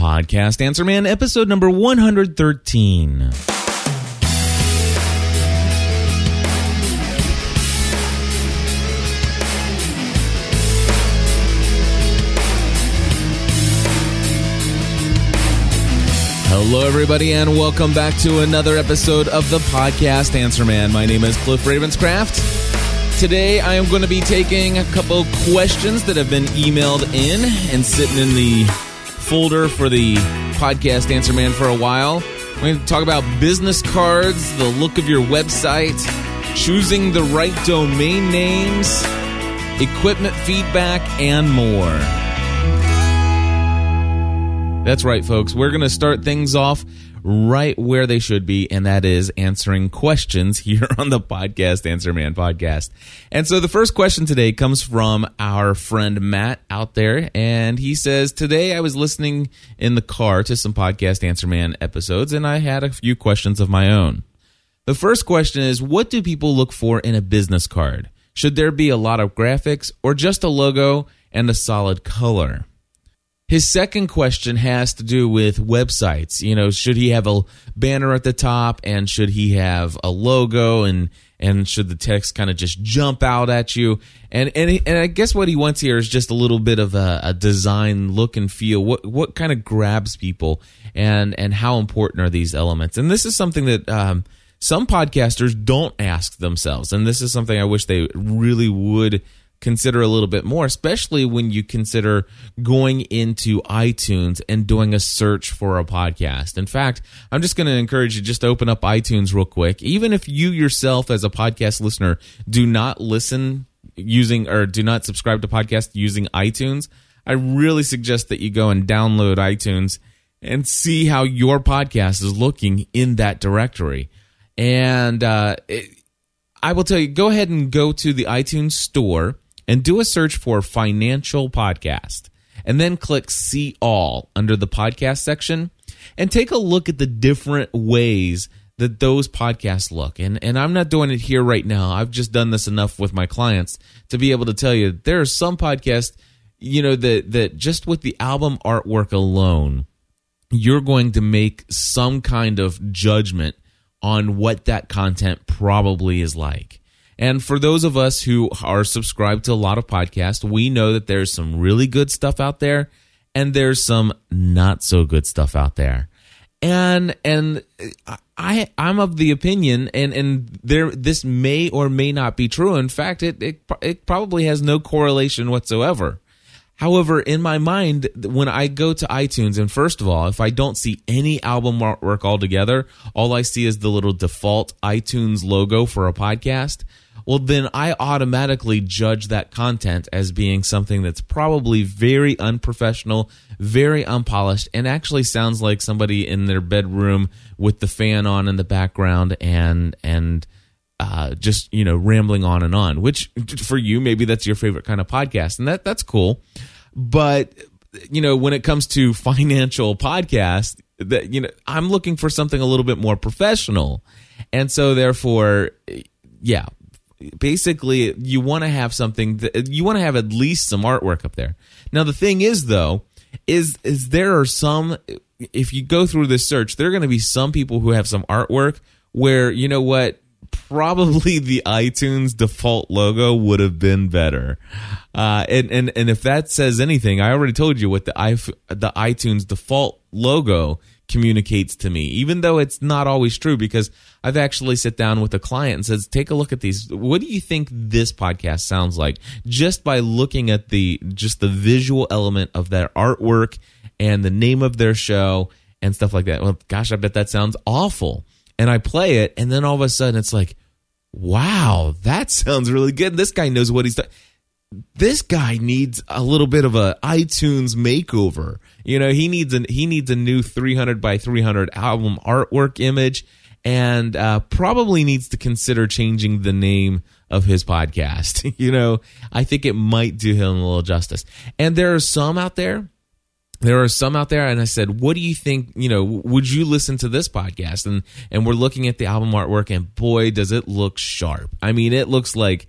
Podcast Answer Man, episode number 113. Hello, everybody, and welcome back to another episode of the podcast Answer Man. My name is Cliff Ravenscraft. Today, I am going to be taking a couple questions that have been emailed in and sitting in the folder for the podcast Answer Man for a while. We're going to talk about business cards, the look of your website, choosing the right domain names, equipment feedback, and more. That's right, folks. We're going to start things off right where they should be, and that is answering questions here on the podcast, Answer Man podcast. And so the first question today comes from our friend Matt out there, and he says, Today I was listening in the car to some podcast Answer Man episodes, and I had a few questions of my own. The first question is What do people look for in a business card? Should there be a lot of graphics or just a logo and a solid color? His second question has to do with websites. You know, should he have a banner at the top and should he have a logo and and should the text kind of just jump out at you? And and and I guess what he wants here is just a little bit of a, a design look and feel. What what kind of grabs people and and how important are these elements? And this is something that um, some podcasters don't ask themselves, and this is something I wish they really would consider a little bit more, especially when you consider going into iTunes and doing a search for a podcast. In fact, I'm just going to encourage you just to open up iTunes real quick. Even if you yourself as a podcast listener do not listen using or do not subscribe to podcasts using iTunes, I really suggest that you go and download iTunes and see how your podcast is looking in that directory. And uh, it, I will tell you, go ahead and go to the iTunes store and do a search for financial podcast and then click see all under the podcast section and take a look at the different ways that those podcasts look. And and I'm not doing it here right now. I've just done this enough with my clients to be able to tell you there are some podcasts, you know, that that just with the album artwork alone, you're going to make some kind of judgment on what that content probably is like. And for those of us who are subscribed to a lot of podcasts, we know that there's some really good stuff out there and there's some not so good stuff out there. And and I I'm of the opinion and and there this may or may not be true. In fact, it it, it probably has no correlation whatsoever. However, in my mind, when I go to iTunes, and first of all, if I don't see any album artwork altogether, all I see is the little default iTunes logo for a podcast well, then I automatically judge that content as being something that's probably very unprofessional, very unpolished, and actually sounds like somebody in their bedroom with the fan on in the background and and uh, just you know rambling on and on. Which for you, maybe that's your favorite kind of podcast, and that that's cool. But you know, when it comes to financial podcasts, that you know, I'm looking for something a little bit more professional, and so therefore, yeah, basically you want to have something that, you want to have at least some artwork up there now the thing is though is is there are some if you go through this search there are going to be some people who have some artwork where you know what probably the iTunes default logo would have been better. Uh, and, and, and if that says anything, I already told you what the, the iTunes default logo communicates to me, even though it's not always true because I've actually sit down with a client and says, take a look at these. What do you think this podcast sounds like? Just by looking at the, just the visual element of their artwork and the name of their show and stuff like that. Well, gosh, I bet that sounds awful. And I play it and then all of a sudden it's like, wow, that sounds really good. This guy knows what he's doing this guy needs a little bit of a iTunes makeover. You know, he needs a he needs a new 300 by 300 album artwork image, and uh, probably needs to consider changing the name of his podcast. you know, I think it might do him a little justice. And there are some out there. There are some out there, and I said, "What do you think? You know, would you listen to this podcast?" And and we're looking at the album artwork, and boy, does it look sharp. I mean, it looks like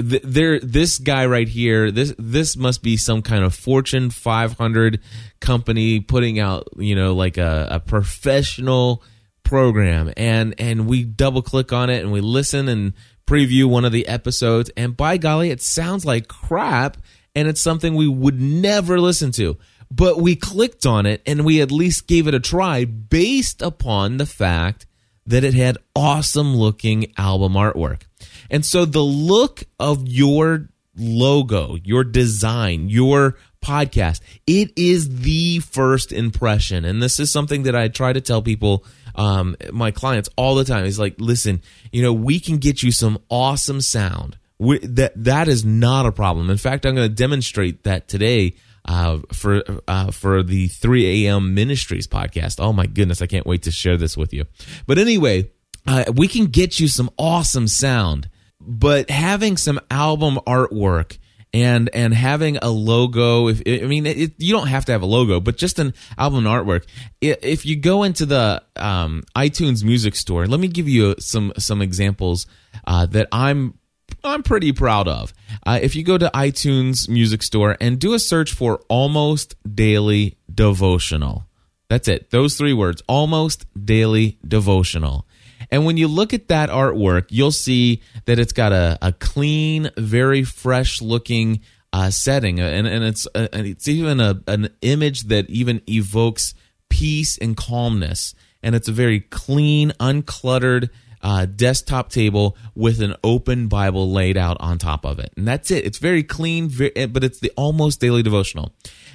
th- there this guy right here this this must be some kind of fortune 500 company putting out you know like a, a professional program. And and we double click on it and we listen and preview one of the episodes. And by golly it sounds like crap and it's something we would never listen to. But we clicked on it and we at least gave it a try based upon the fact that it had awesome looking album artwork and so the look of your logo, your design, your podcast, it is the first impression. And this is something that I try to tell people, um, my clients all the time. Is like, listen, you know, we can get you some awesome sound. We, that that is not a problem. In fact, I'm going to demonstrate that today uh, for uh, for the 3 a.m. Ministries podcast. Oh my goodness, I can't wait to share this with you. But anyway, uh, we can get you some awesome sound but having some album artwork and and having a logo if i mean it, you don't have to have a logo but just an album artwork. If you go into the um, itunes music store let me give you some some examples uh, that i'm i'm pretty proud of. Uh, if you go to itunes music store and do a search for almost daily devotional that's it. Those three words almost daily devotional and when you look at that artwork, you'll see that it's got a, a clean, very fresh looking uh, setting, and, and it's uh, it's even a, an image that even evokes peace and calmness. And it's a very clean, uncluttered uh, desktop table with an open Bible laid out on top of it, and that's it. It's very clean, very, eh, but it's the almost daily devotional.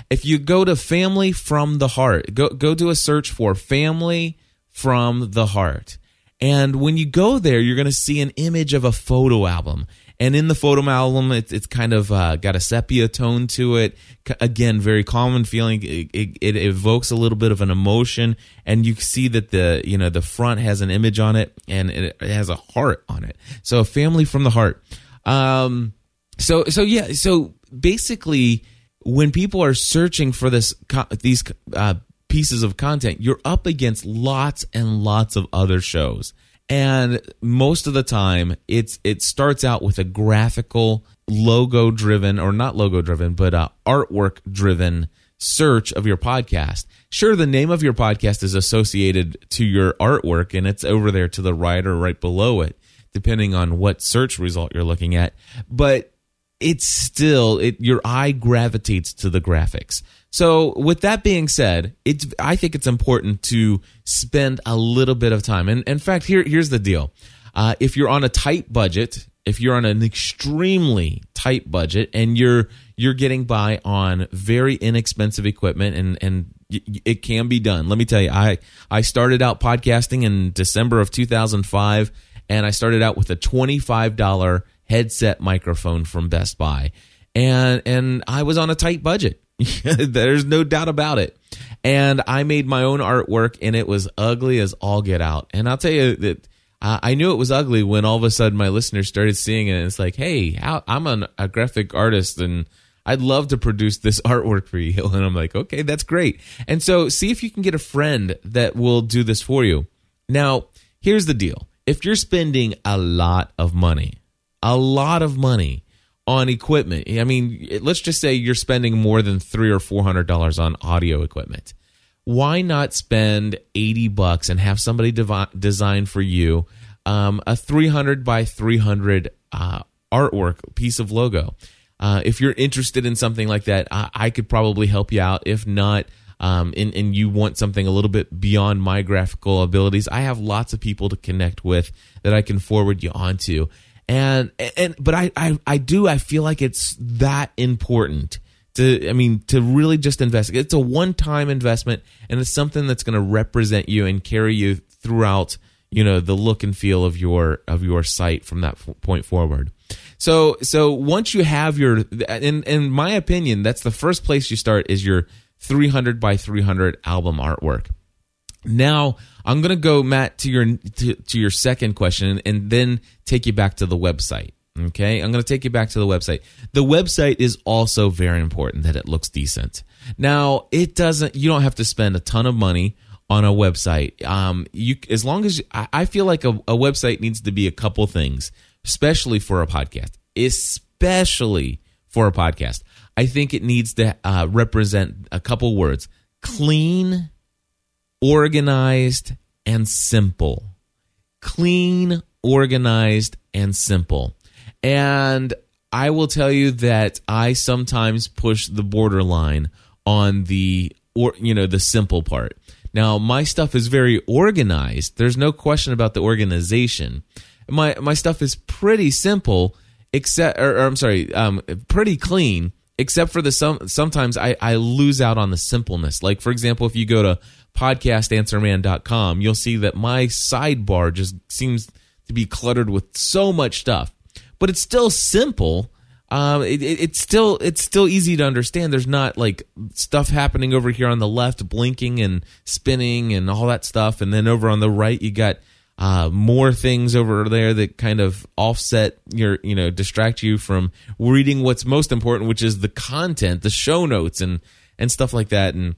If you go to Family from the Heart, go go do a search for Family from the Heart and when you go there, you're going to see an image of a photo album. And in the photo album, it's, it's kind of uh, got a sepia tone to it. Again, very common feeling. It, it, it, evokes a little bit of an emotion, and you see that the you know the front has an image on it, and it, it has a heart on it. So, a family from the heart. Um, so so yeah. So basically, when people are searching for this these uh, pieces of content, you're up against lots and lots of other shows. And most of the time it's it starts out with a graphical logo driven or not logo driven, but uh, artwork driven search of your podcast. Sure, the name of your podcast is associated to your artwork and it's over there to the right or right below it, depending on what search result you're looking at. But it's still it your eye gravitates to the graphics. So, with that being said, it's I think it's important to spend a little bit of time. And in fact, here here's the deal: uh, if you're on a tight budget, if you're on an extremely tight budget, and you're you're getting by on very inexpensive equipment, and and it can be done. Let me tell you, I I started out podcasting in December of 2005, and I started out with a twenty five dollar headset microphone from Best Buy, and and I was on a tight budget There's no doubt about it. And I made my own artwork and it was ugly as all get out. And I'll tell you that I knew it was ugly when all of a sudden my listeners started seeing it. And it's like, hey, I'm an, a graphic artist and I'd love to produce this artwork for you. And I'm like, okay, that's great. And so see if you can get a friend that will do this for you. Now, here's the deal if you're spending a lot of money, a lot of money, on equipment. I mean, let's just say you're spending more than three or four hundred dollars on audio equipment. Why not spend eighty bucks and have somebody devi- design for you um, a three hundred by three hundred uh, artwork piece of logo? Uh, if you're interested in something like that, I, I could probably help you out. If not, um, and, and you want something a little bit beyond my graphical abilities, I have lots of people to connect with that I can forward you on to and and but I, I I do I feel like it's that important to I mean to really just invest. It's a one time investment, and it's something that's going to represent you and carry you throughout you know the look and feel of your of your site from that point forward. So so once you have your in in my opinion, that's the first place you start is your 300 by 300 album artwork. Now I'm to go, Matt, to your to, to your second question, and then take you back to the website. Okay, I'm going to take you back to the website. The website is also very important that it looks decent. Now, it doesn't. You don't have to spend a ton of money on a website. Um, you as long as you, I feel like a, a website needs to be a couple things, especially for a podcast. especially for a podcast. I think it needs to uh, represent a couple words clean, organized, and simple. Clean, organized, and simple. And I will tell you that I sometimes push the borderline on the or you know the simple part. Now my stuff is very organized. There's no question about the organization. My my stuff is pretty simple, except or, or I'm sorry, um, pretty clean. Except for the some sometimes I, I lose out on the simpleness. Like for example, if you go to podcastanswerman.com, you'll see that my sidebar just seems to be cluttered with so much stuff but it's still simple. Um, it, it, it's still it's still easy to understand. There's not like stuff happening over here on the left, blinking and spinning and all that stuff, and then over on the right you got uh, more things over there that kind of offset your you know distract you from reading what's most important, which is the content, the show notes, and and stuff like that, and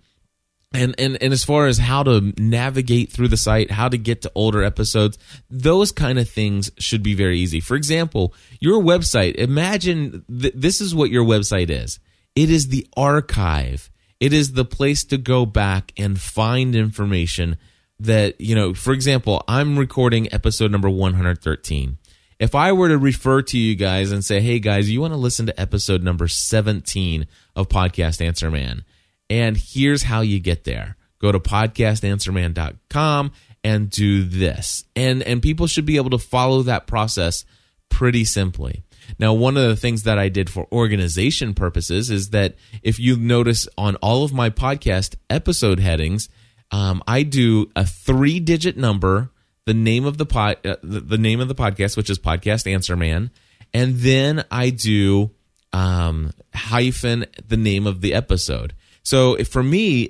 and, and and as far as how to navigate through the site how to get to older episodes those kind of things should be very easy. For example your website imagine th- this is what your website is. It is the archive. It is the place to go back and find information that you know for example i'm recording episode number 113 if i were to refer to you guys and say hey guys you want to listen to episode number 17 of podcast answer man and here's how you get there go to podcastanswerman.com and do this. And, and people should be able to follow that process pretty simply. Now, one of the things that I did for organization purposes is that if you notice on all of my podcast episode headings, um, I do a three digit number, the name of the pod, uh, the, the, name of the podcast, which is Podcast Answer Man, and then I do um, hyphen the name of the episode. So for me,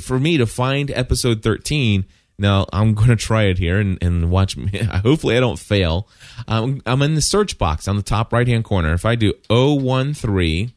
for me to find episode 13, now I'm going to try it here and, and watch. Me. Hopefully, I don't fail. Um, I'm in the search box on the top right hand corner. If I do 013,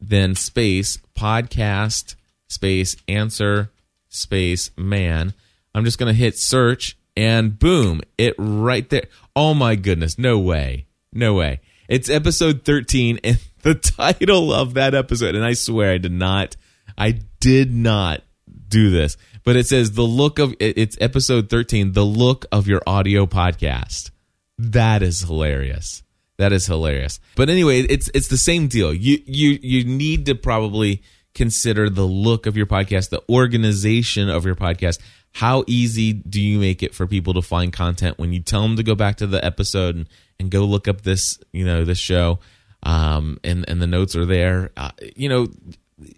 then space podcast space answer space man, I'm just going to hit search and boom, it right there. Oh my goodness, no way, no way. It's episode 13 and the title of that episode, and I swear I did not I did not do this, but it says the look of it's episode 13, the look of your audio podcast. That is hilarious. That is hilarious. But anyway, it's it's the same deal. You you you need to probably consider the look of your podcast, the organization of your podcast. How easy do you make it for people to find content when you tell them to go back to the episode and, and go look up this, you know, this show? Um, and, and the notes are there. Uh, you know,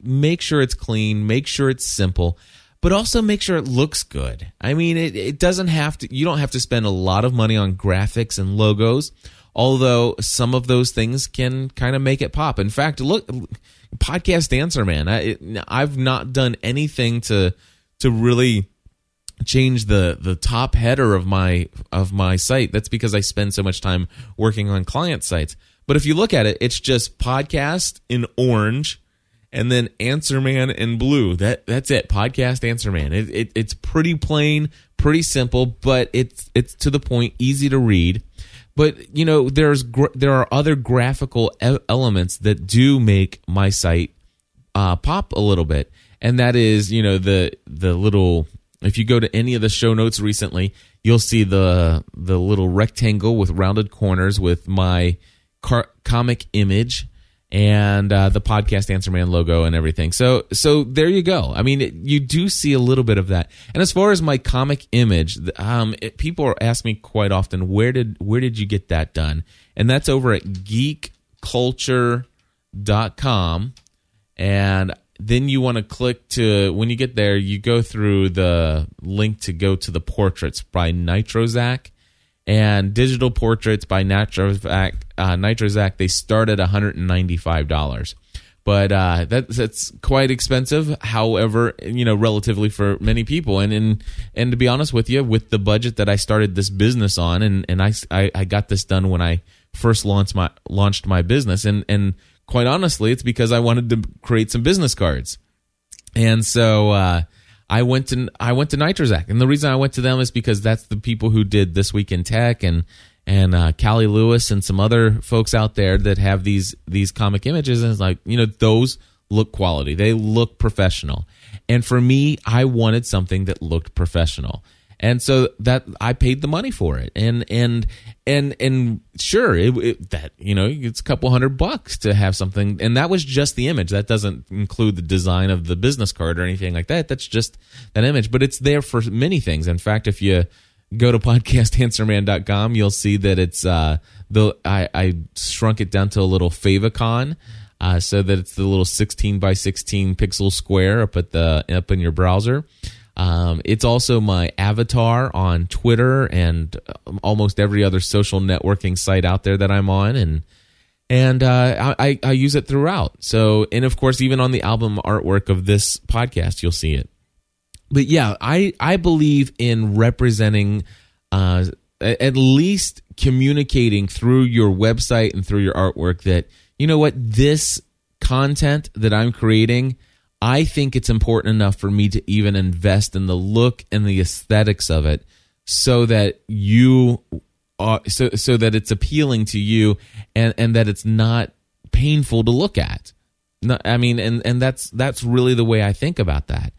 make sure it's clean, make sure it's simple, but also make sure it looks good. I mean, it, it doesn't have to, you don't have to spend a lot of money on graphics and logos, although some of those things can kind of make it pop. In fact, look, podcast answer, man, I, it, I've not done anything to, to really change the the top header of my of my site that's because i spend so much time working on client sites but if you look at it it's just podcast in orange and then Answer Man in blue. That that's it. Podcast Answer Man. It, it, it's pretty plain, pretty simple, but it's it's to the point, easy to read. But you know, there's there are other graphical elements that do make my site uh, pop a little bit, and that is you know the the little. If you go to any of the show notes recently, you'll see the the little rectangle with rounded corners with my car- comic image and uh, the podcast Answer Man logo and everything. So so there you go. I mean, it, you do see a little bit of that. And as far as my comic image, um, it, people ask me quite often, where did where did you get that done? And that's over at geekculture.com. And then you want to click to when you get there, you go through the link to go to the portraits by Nitrozac and digital portraits by Nitrozac, uh, Nitrozac they start at $195 but uh, that, that's quite expensive. However, you know, relatively for many people, and and and to be honest with you, with the budget that I started this business on, and and I I, I got this done when I first launched my launched my business, and and quite honestly, it's because I wanted to create some business cards, and so uh, I went to I went to Nitrozac, and the reason I went to them is because that's the people who did this week in tech and and uh, Cali Lewis and some other folks out there that have these these comic images, and it's like you know those look quality, they look professional, and for me, I wanted something that looked professional and so that I paid the money for it, and and and and sure, it, it, that you know it's a couple hundred bucks to have something, and that was just the image. That doesn't include the design of the business card or anything like that. That's just that image, but it's there for many things. In fact, if you go to podcastanswerman.com, you'll see that it's uh the I, I shrunk it down to a little favicon. Uh, so that it's the little 16 by 16 pixel square up at the up in your browser. Um, it's also my avatar on Twitter and um, almost every other social networking site out there that I'm on, and and uh, I, I use it throughout. So, and of course, even on the album artwork of this podcast, you'll see it. But yeah, I I believe in representing, uh, at least communicating through your website and through your artwork that you know what this content that I'm creating I think it's important enough for me to even invest in the look and the aesthetics of it so that you are so so that it's appealing to you and and that it's not painful to look at. No, I mean and and that's that's really the way I think about that.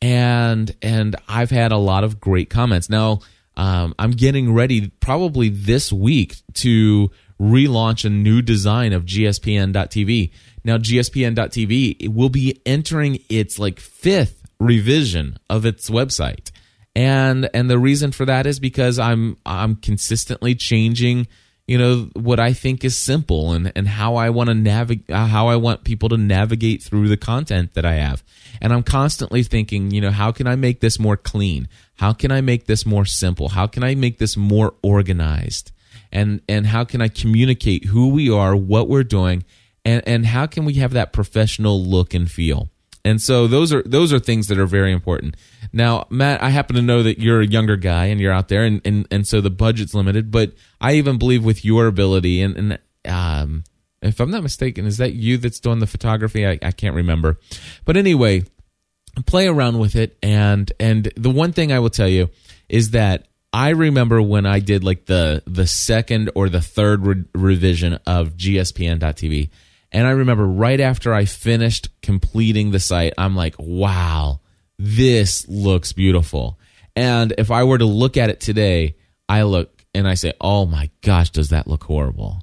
And and I've had a lot of great comments. Now, um, I'm getting ready probably this week to relaunch a new design of GSPN.TV now, GSPN.TV will be entering its like fifth revision of its website. And and the reason for that is because I'm I'm consistently changing, you know, what I think is simple and and how I want to navigate uh, how I want people to navigate through the content that I have. And I'm constantly thinking, you know, how can I make this more clean? How can I make this more simple? How can I make this more organized? And and how can I communicate who we are, what we're doing, and and how can we have that professional look and feel? And so those are those are things that are very important. Now matt i happen to know that you're a younger guy and you're out there and and, and so the budget's limited but i even believe with your ability and, and um, if i'm not mistaken is that you that's doing the photography? I, I can't remember. But anyway play around with it. And and the one thing i will tell you is that I remember when I did like the the second or the third re- revision of GSPN.TV and I remember right after I finished completing the site, I'm like, wow, this looks beautiful. And if I were to look at it today, I look and I say, oh my gosh, does that look horrible?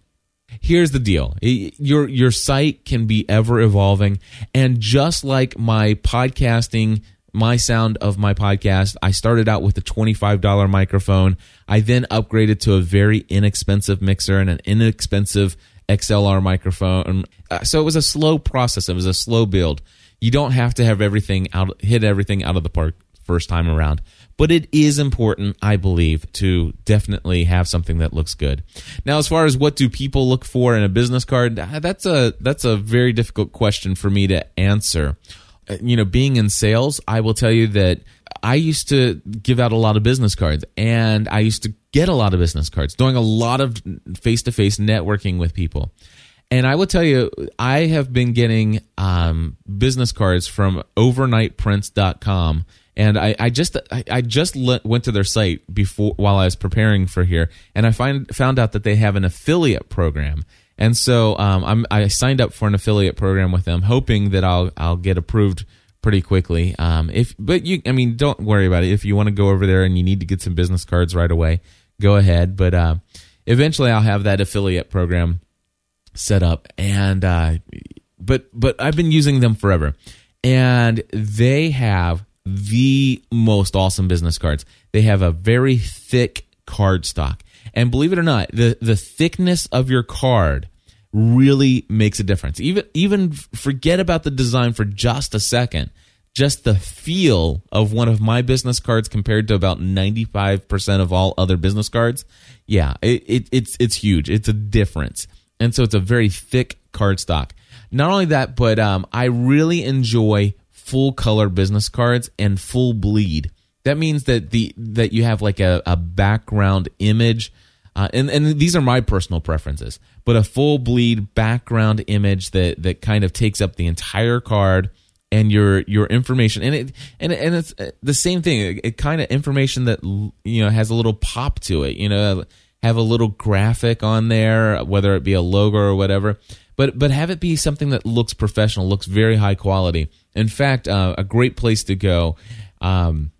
Here's the deal. Your your site can be ever evolving and just like my podcasting my sound of my podcast. I started out with a $25 microphone. I then upgraded to a very inexpensive mixer and an inexpensive XLR microphone. Uh, so it was a slow process. It was a slow build. You don't have to have everything out, hit everything out of the park first time around. But it is important, I believe, to definitely have something that looks good. Now, as far as what do people look for in a business card, uh, that's a that's a very difficult question for me to answer. Uh, you know, being in sales, I will tell you that I used to give out a lot of business cards and I used to get a lot of business cards, doing a lot of face to face networking with people. And I will tell you, I have been getting um, business cards from overnightprints.com. And I, I just I, I just let, went to their site before while I was preparing for here, and I find found out that they have an affiliate program. And so um, I signed up for an affiliate program with them, hoping that I'll I'll get approved pretty quickly. Um, if but you, I mean, don't worry about it. If you want to go over there and you need to get some business cards right away, go ahead. But uh, eventually, I'll have that affiliate program set up, and uh, but but I've been using them forever, and they have the most awesome business cards. They have a very thick card stock, and believe it or not, the the thickness of your card really makes a difference. Even even forget about the design for just a second. Just the feel of one of my business cards compared to about 95% of all other business cards. Yeah, it, it, it's it's huge. It's a difference. And so it's a very thick card stock. Not only that, but um, I really enjoy full color business cards and full bleed. That means that the that you have like a, a background image uh, and and these are my personal preferences, but a full bleed background image that that kind of takes up the entire card and your your information and it and and it's uh, the same thing. It, it kind of information that you know has a little pop to it. You know, have a little graphic on there, whether it be a logo or whatever. But but have it be something that looks professional, looks very high quality. In fact, uh, a great place to go um,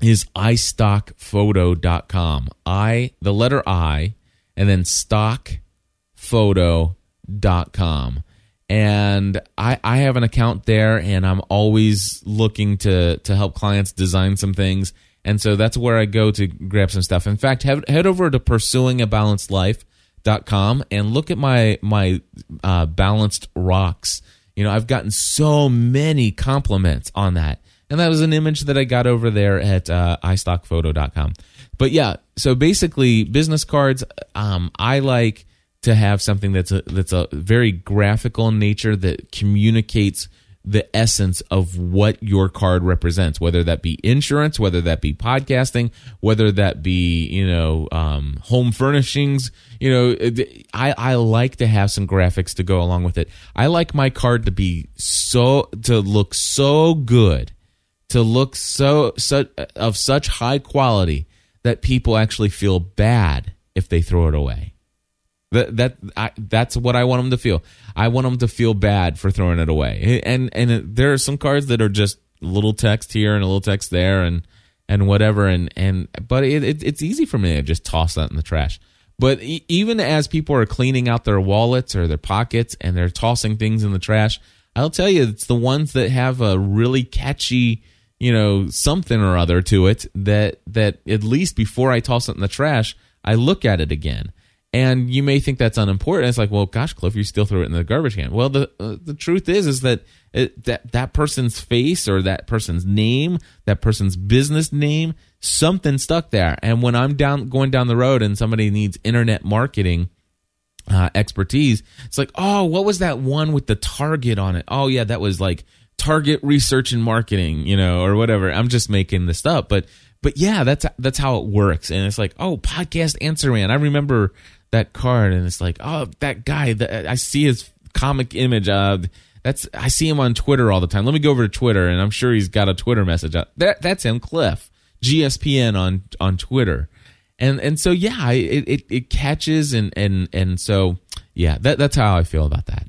is istockphoto.com. I the letter I and then stockphoto.com and I, I have an account there and i'm always looking to to help clients design some things. And so that's where i go to grab some stuff. In fact head, head over to pursuingabalancedlife.com and look at my my uh, balanced rocks. You know i've gotten so many compliments on that and that was an image that i got over there at uh, istockphoto.com but yeah so basically business cards um, i like to have something that's a, that's a very graphical in nature that communicates the essence of what your card represents, whether that be insurance, whether that be podcasting, whether that be you know um, home furnishings. You know, I I like to have some graphics to go along with it. I like my card to be so to look so good, to look so such of such high quality that people actually feel bad if they throw it away. That that I, that's what I want them to feel. I want them to feel bad for throwing it away. And and there are some cards that are just little text here and a little text there and and whatever and and but it, it it's easy for me to just toss that in the trash. But even as people are cleaning out their wallets or their pockets and they're tossing things in the trash, I'll tell you it's the ones that have a really catchy, you know, something or other to it that that at least before I toss it in the trash, I look at it again and you may think that's unimportant. It's like, well, gosh, Cliff, you still throw it in the garbage can. Well, the uh, the truth is, is that it, that that person's face or that person's name, that person's business name, something stuck there. And when I'm down going down the road and somebody needs internet marketing uh, expertise, it's like, oh, what was that one with the target on it? Oh, yeah, that was like Target Research and Marketing, you know, or whatever. I'm just making this up, but but yeah, that's that's how it works. And it's like, oh, podcast answer man. I remember that card and it's like, oh, that guy, that I see his comic image. Uh, that's I see him on Twitter all the time. Let me go over to Twitter and I'm sure he's got a Twitter message. That that's him, Cliff GSPN on on Twitter, and and so yeah, it it, it catches and and and so yeah, that that's how I feel about that.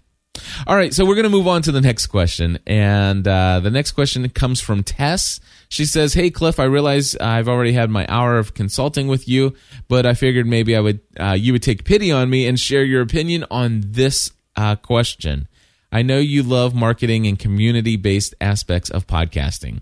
All right, so we're going to move on to the next question. And uh, the next question comes from Tess. She says, Hey, Cliff, I realize I've already had my hour of consulting with you, but I figured maybe I would, uh, you would take pity on me and share your opinion on this uh, question. I know you love marketing and community based aspects of podcasting.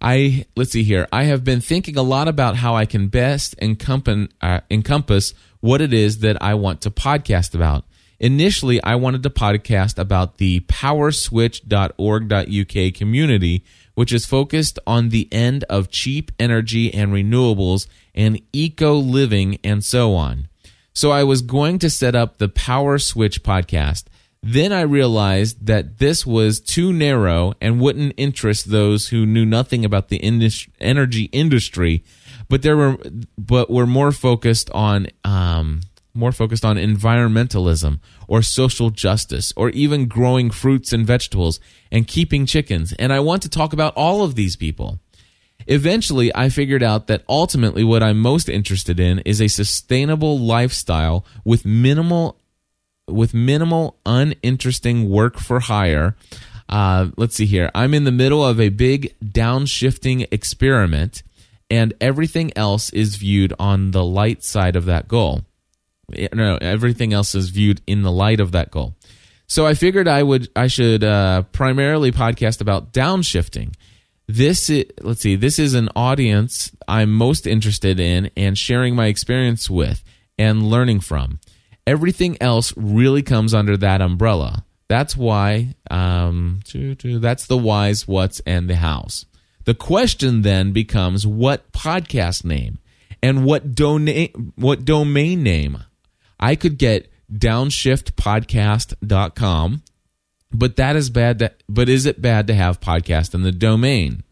I let's see here. I have been thinking a lot about how I can best encompass, uh, encompass what it is that I want to podcast about. Initially, I wanted to podcast about the powerswitch.org.uk community, which is focused on the end of cheap energy and renewables and eco living and so on. So I was going to set up the Power Switch podcast. Then I realized that this was too narrow and wouldn't interest those who knew nothing about the indus- energy industry, but there were but were more focused on um, more focused on environmentalism or social justice or even growing fruits and vegetables and keeping chickens. And I want to talk about all of these people. Eventually, I figured out that ultimately what I'm most interested in is a sustainable lifestyle with minimal with minimal uninteresting work for hire. Uh, let's see here. I'm in the middle of a big downshifting experiment, and everything else is viewed on the light side of that goal no, everything else is viewed in the light of that goal. So I figured I would I should uh, primarily podcast about downshifting. This is, let's see, this is an audience I'm most interested in and sharing my experience with and learning from. Everything else really comes under that umbrella. That's why um, that's the whys, what's, and the hows. The question then becomes what podcast name and what domain what domain name I could get downshiftpodcast.com, but that is bad. To, but is it bad to have podcast in the domain?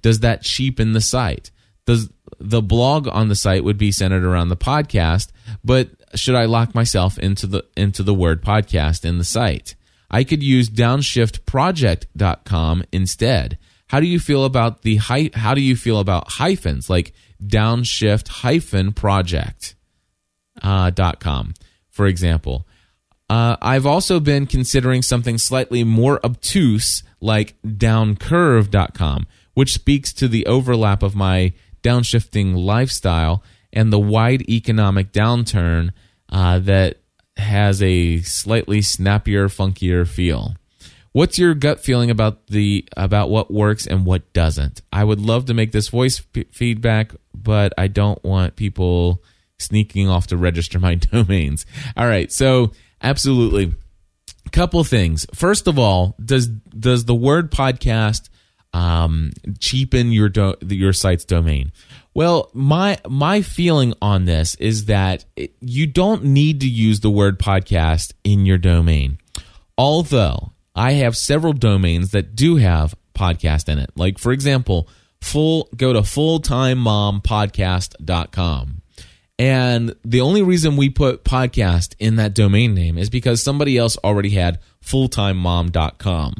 Does that cheapen the site? Does the blog on the site would be centered around the podcast, but should I lock myself into the into the word podcast in the site? I could use downshiftproject.com instead. How do you feel about the hy- how do you feel about hyphens like downshift hyphen project? Uh, dot com, for example. Uh, I've also been considering something slightly more obtuse like downcurve.com, which speaks to the overlap of my downshifting lifestyle and the wide economic downturn uh, that has a slightly snappier, funkier feel. What's your gut feeling about the about what works and what doesn't? I would love to make this voice p- feedback, but I don't want people sneaking off to register my domains. All right, so absolutely, couple things. First of all, does does the word podcast um, cheapen your do- your site's domain? Well, my my feeling on this is that it, you don't need to use the word podcast in your domain. Although I have several domains that do have podcast in it. Like for example, full go to fulltimemompodcast.com. And the only reason we put podcast in that domain name is because somebody else already had fulltimemom.com.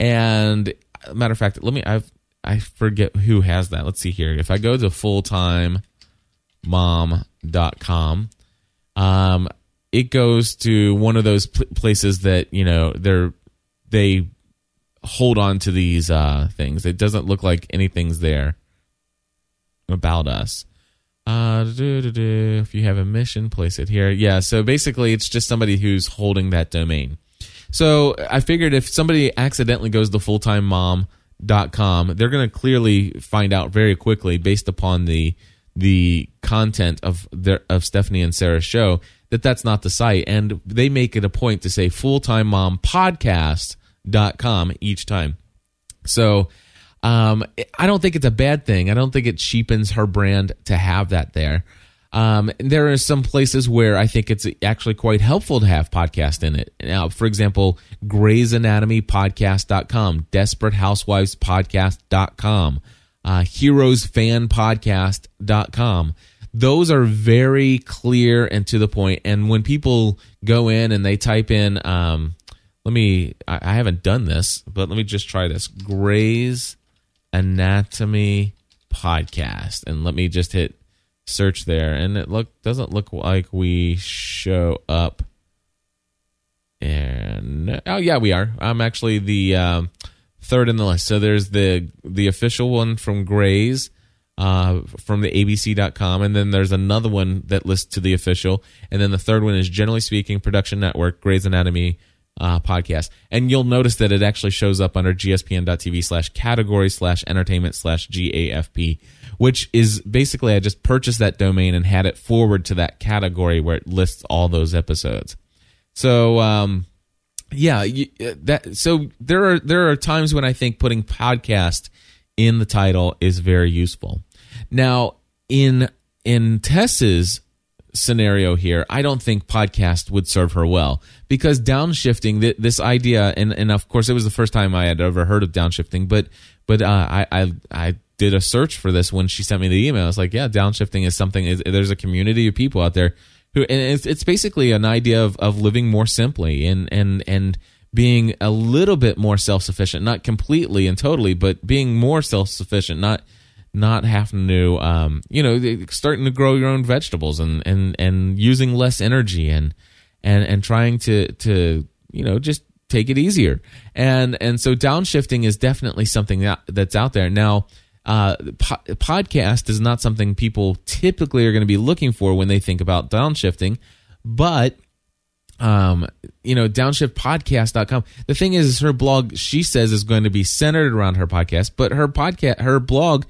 And matter of fact, let me I've I forget who has that. Let's see here. If I go to fulltimemom.com, um, it goes to one of those pl- places that, you know, they're, they hold on to these uh, things. It doesn't look like anything's there about us. Uh, if you have a mission, place it here. Yeah, so basically, it's just somebody who's holding that domain. So I figured if somebody accidentally goes to fulltime mom they're going to clearly find out very quickly based upon the the content of their of Stephanie and Sarah's show that that's not the site and they make it a point to say full-time mom podcast.com each time so um, I don't think it's a bad thing. I don't think it cheapens her brand to have that there. Um, there are some places where I think it's actually quite helpful to have podcast in it. Now, for example, Grey's Anatomy Podcast.com, Desperate Housewives Podcast.com, uh, Heroes Fan Podcast.com. Those are very clear and to the point. And when people go in and they type in, um, let me, I, I haven't done this, but let me just try this Grey's Anatomy Podcast. And let me just hit search there, and it look doesn't look like we show up. And oh yeah, we are. I'm actually the um, third in the list. So there's the the official one from Grey's uh, from the ABC.com, and then there's another one that lists to the official, and then the third one is generally speaking Production Network, Grey's Anatomy uh, podcast. And you'll notice that it actually shows up under gspn.tv slash category slash entertainment slash GAFP, which is basically I just purchased that domain and had it forward to that category where it lists all those episodes. So, um, yeah, you, uh, that so there are there are times when I think putting podcast in the title is very useful. Now, in in Tess's scenario here, I don't think podcast would serve her well because downshifting, this idea, and, and of course, it was the first time I had ever heard of downshifting, but but uh, I, I I did a search for this when she sent me the email. It's like, yeah, downshifting is something. Is, there's a community of people out there who, and it's it's basically an idea of of living more simply and and and being a little bit more self sufficient, not completely and totally, but being more self sufficient, not not having to um, you know starting to grow your own vegetables and and and using less energy and and and trying to to you know just take it easier. And and so downshifting is definitely something that that's out there. Now uh, po- podcast is not something people typically are going to be looking for when they think about downshifting but um you know downshiftpodcast.com the thing is her blog she says is going to be centered around her podcast but her podcast her blog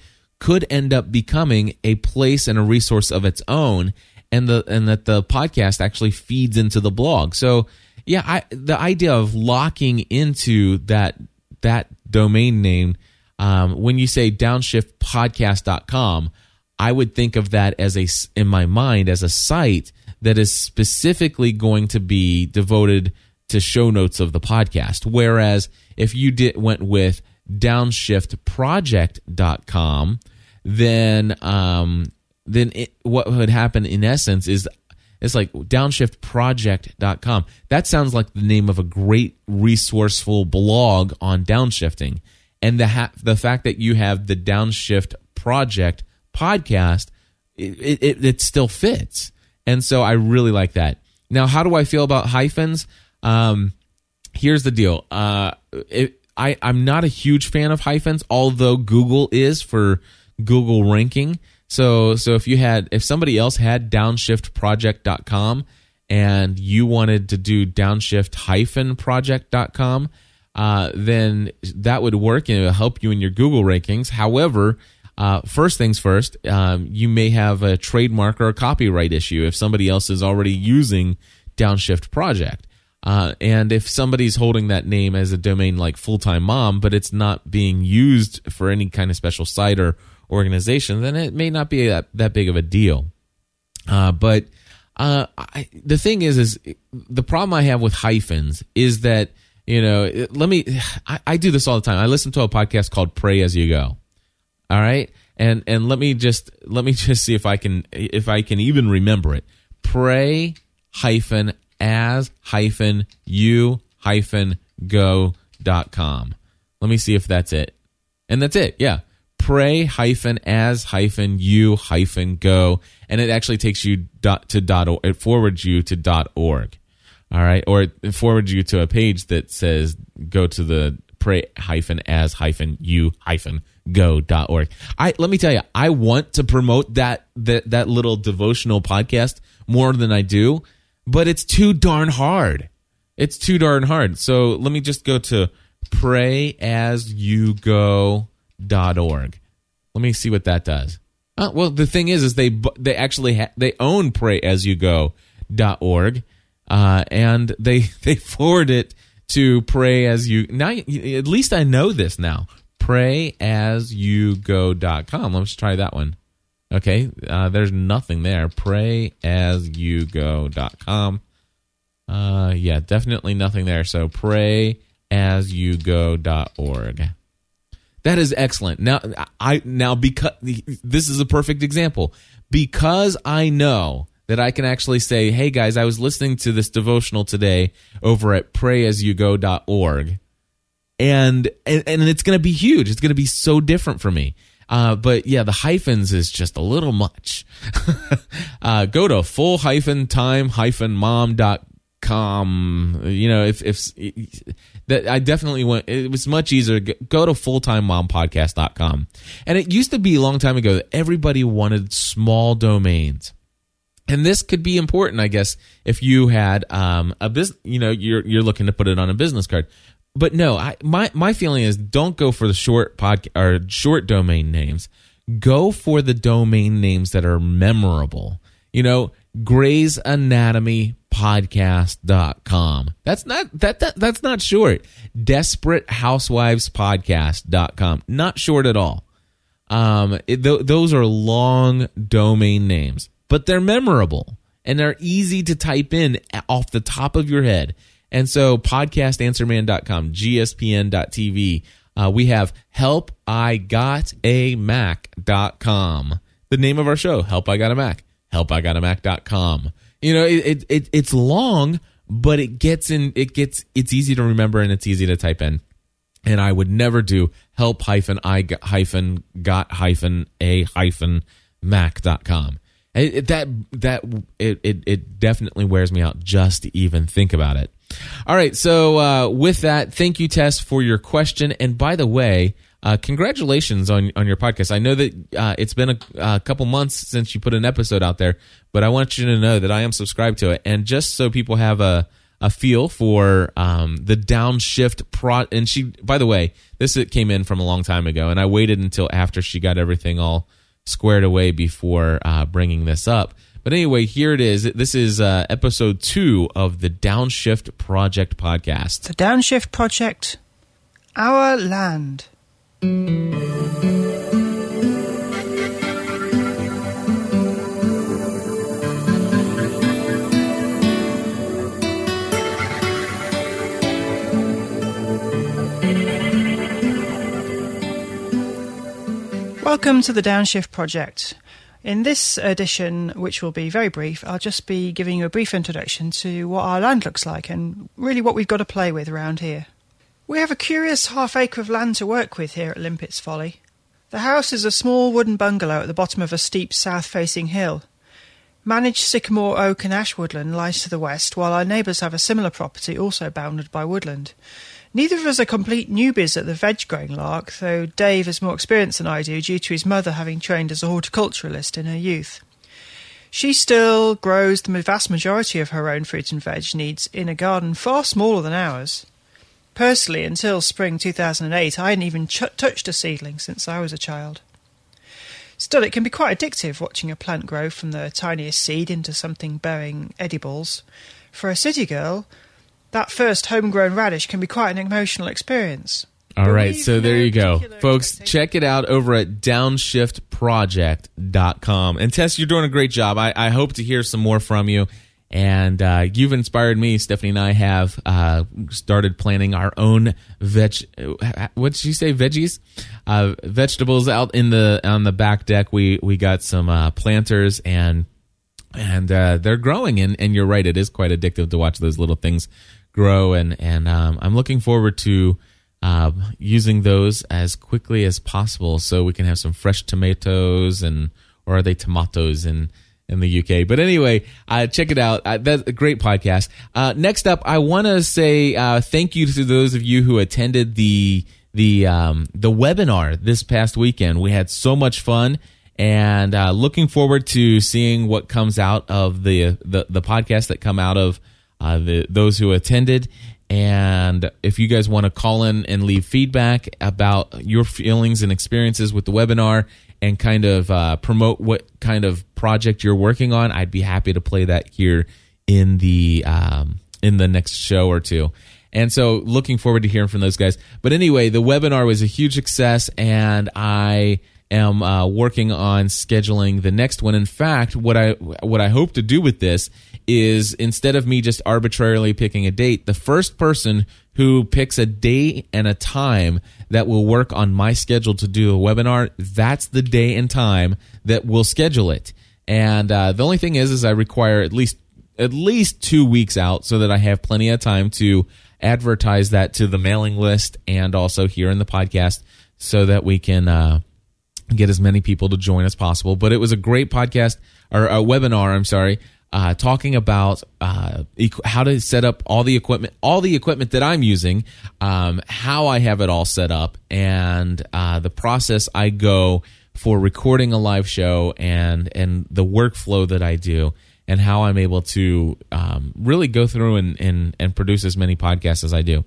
could end up becoming a place and a resource of its own and the and that the podcast actually feeds into the blog. So yeah I, the idea of locking into that that domain name um, when you say downshiftpodcast.com i would think of that as a in my mind as a site that is specifically going to be devoted to show notes of the podcast. Whereas if you did went with downshiftproject.com then um, then it, what would happen in essence is it's like downshiftproject.com. That sounds like the name of a great resourceful blog on downshifting. And the ha- the fact that you have the Downshift Project podcast, it, it, it still fits. And so I really like that. Now, how do I feel about hyphens? Um, here's the deal. Uh, it, I, I'm not a huge fan of hyphens, although Google is for Google ranking. So, so if you had, if somebody else had downshiftproject.com and you wanted to do downshift-project.com, uh, then that would work and it will help you in your Google rankings. However, uh, first things first, um, you may have a trademark or a copyright issue if somebody else is already using Downshift Project. Uh, and if somebody's holding that name as a domain like full time mom, but it's not being used for any kind of special site or organization, then it may not be that, that big of a deal. Uh, but uh, I, the thing is, is the problem I have with hyphens is that you know, let me. I, I do this all the time. I listen to a podcast called "Pray as You Go." All right, and and let me just let me just see if I can if I can even remember it. Pray hyphen as hyphen you hyphen go dot com. Let me see if that's it. And that's it. Yeah. Pray hyphen as hyphen you hyphen go. And it actually takes you dot to dot it forwards you to dot org. All right. Or it forwards you to a page that says go to the pray hyphen as hyphen you hyphen go.org. I let me tell you, I want to promote that that that little devotional podcast more than I do, but it's too darn hard. It's too darn hard. So let me just go to prayasyougo.org. Let me see what that does. Uh, well, the thing is, is they they actually ha- they own prayasyougo.org, uh, and they they forward it to pray as you now. At least I know this now. Prayasyougo.com. Let's try that one. Okay, uh, there's nothing there. Prayasyougo.com. Uh, yeah, definitely nothing there. So prayasyougo.org. That is excellent. Now, I now because this is a perfect example because I know that I can actually say, "Hey guys, I was listening to this devotional today over at prayasyougo.org." And and, and it's going to be huge. It's going to be so different for me. Uh, but yeah, the hyphens is just a little much. uh, go to full hyphen time hyphen mom dot com. You know, if if that I definitely went. It was much easier. Go to fulltimemompodcast.com. And it used to be a long time ago that everybody wanted small domains. And this could be important, I guess, if you had um, a business, you know, you're you're looking to put it on a business card. But no, I, my my feeling is don't go for the short podcast or short domain names. Go for the domain names that are memorable. You know, Grey's Anatomy podcast.com. That's not that, that that's not short. Desperate Housewives. Not short at all. Um it, th- those are long domain names, but they're memorable and they're easy to type in off the top of your head. And so podcastanswerman.com, gspn.tv, uh, we have helpigotamac.com. The name of our show, Help I Got a Mac, helpigotamac.com. You know, it, it, it's long, but it gets in. It gets. It's easy to remember and it's easy to type in. And I would never do help hyphen I hyphen got hyphen a hyphen mac.com. It, it, that that it, it it definitely wears me out just to even think about it. All right, so uh, with that, thank you, Tess, for your question. And by the way, uh, congratulations on on your podcast. I know that uh, it's been a, a, couple months since you put an episode out there, but I want you to know that I am subscribed to it. And just so people have a a feel for um, the downshift pro, and she, by the way, this came in from a long time ago, and I waited until after she got everything all squared away before uh, bringing this up. But anyway, here it is. This is uh, episode two of the Downshift Project podcast. The Downshift Project, Our Land. Welcome to the Downshift Project. In this edition, which will be very brief, I'll just be giving you a brief introduction to what our land looks like and really what we've got to play with around here. We have a curious half acre of land to work with here at Limpets Folly. The house is a small wooden bungalow at the bottom of a steep south facing hill. Managed sycamore, oak, and ash woodland lies to the west, while our neighbours have a similar property also bounded by woodland. Neither of us are complete newbies at the veg growing lark, though Dave has more experience than I do due to his mother having trained as a horticulturalist in her youth. She still grows the vast majority of her own fruit and veg needs in a garden far smaller than ours. Personally, until spring 2008, I hadn't even ch- touched a seedling since I was a child. Still, it can be quite addictive watching a plant grow from the tiniest seed into something bearing edibles. For a city girl, that first homegrown radish can be quite an emotional experience. All right, so there you go. Folks, check it out over at downshiftproject.com. And Tess, you're doing a great job. I, I hope to hear some more from you. And uh, you've inspired me. Stephanie and I have uh, started planting our own veg. What did you say? Veggies, uh, vegetables out in the on the back deck. We we got some uh, planters and and uh, they're growing. And and you're right, it is quite addictive to watch those little things grow. And and um, I'm looking forward to uh, using those as quickly as possible so we can have some fresh tomatoes and or are they tomatoes in in the UK? But anyway, uh, check it out. Uh, that's a great podcast. Uh, next up, I want to say uh, thank you to those of you who attended the the um, the webinar this past weekend. We had so much fun. And uh, looking forward to seeing what comes out of the the, the podcast that come out of the, those who attended and if you guys want to call in and leave feedback about your feelings and experiences with the webinar and kind of uh, promote what kind of project you're working on, I'd be happy to play that here in the um, in the next show or two. And so, looking forward to hearing from those guys. But anyway, the webinar was a huge success, and I am uh, working on scheduling the next one. In fact, what I what I hope to do with this is instead of me just arbitrarily picking a date, the first person who picks a day and a time that will work on my schedule to do a webinar, that's the day and time that we'll schedule it. And uh, the only thing is, is I require at least at least two weeks out so that I have plenty of time to advertise that to the mailing list and also here in the podcast so that we can uh, get as many people to join as possible. But it was a great podcast or a webinar. I'm sorry uh, talking about uh, how to set up all the equipment, all the equipment that I'm using, um, how I have it all set up, and uh, the process I go for recording a live show, and and the workflow that I do, and how I'm able to um, really go through and, and and produce as many podcasts as I do.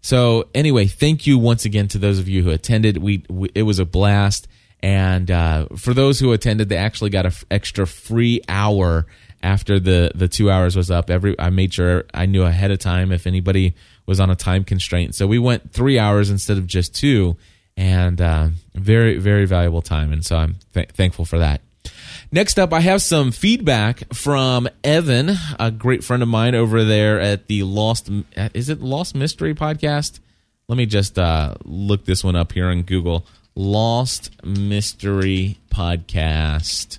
So anyway, thank you once again to those of you who attended. We, we it was a blast. And uh, for those who attended, they actually got an f- extra free hour after the the two hours was up. Every I made sure I knew ahead of time if anybody was on a time constraint. So we went three hours instead of just two, and uh, very very valuable time. And so I'm th- thankful for that. Next up, I have some feedback from Evan, a great friend of mine over there at the Lost. Is it Lost Mystery Podcast? Let me just uh, look this one up here on Google. Lost Mystery Podcast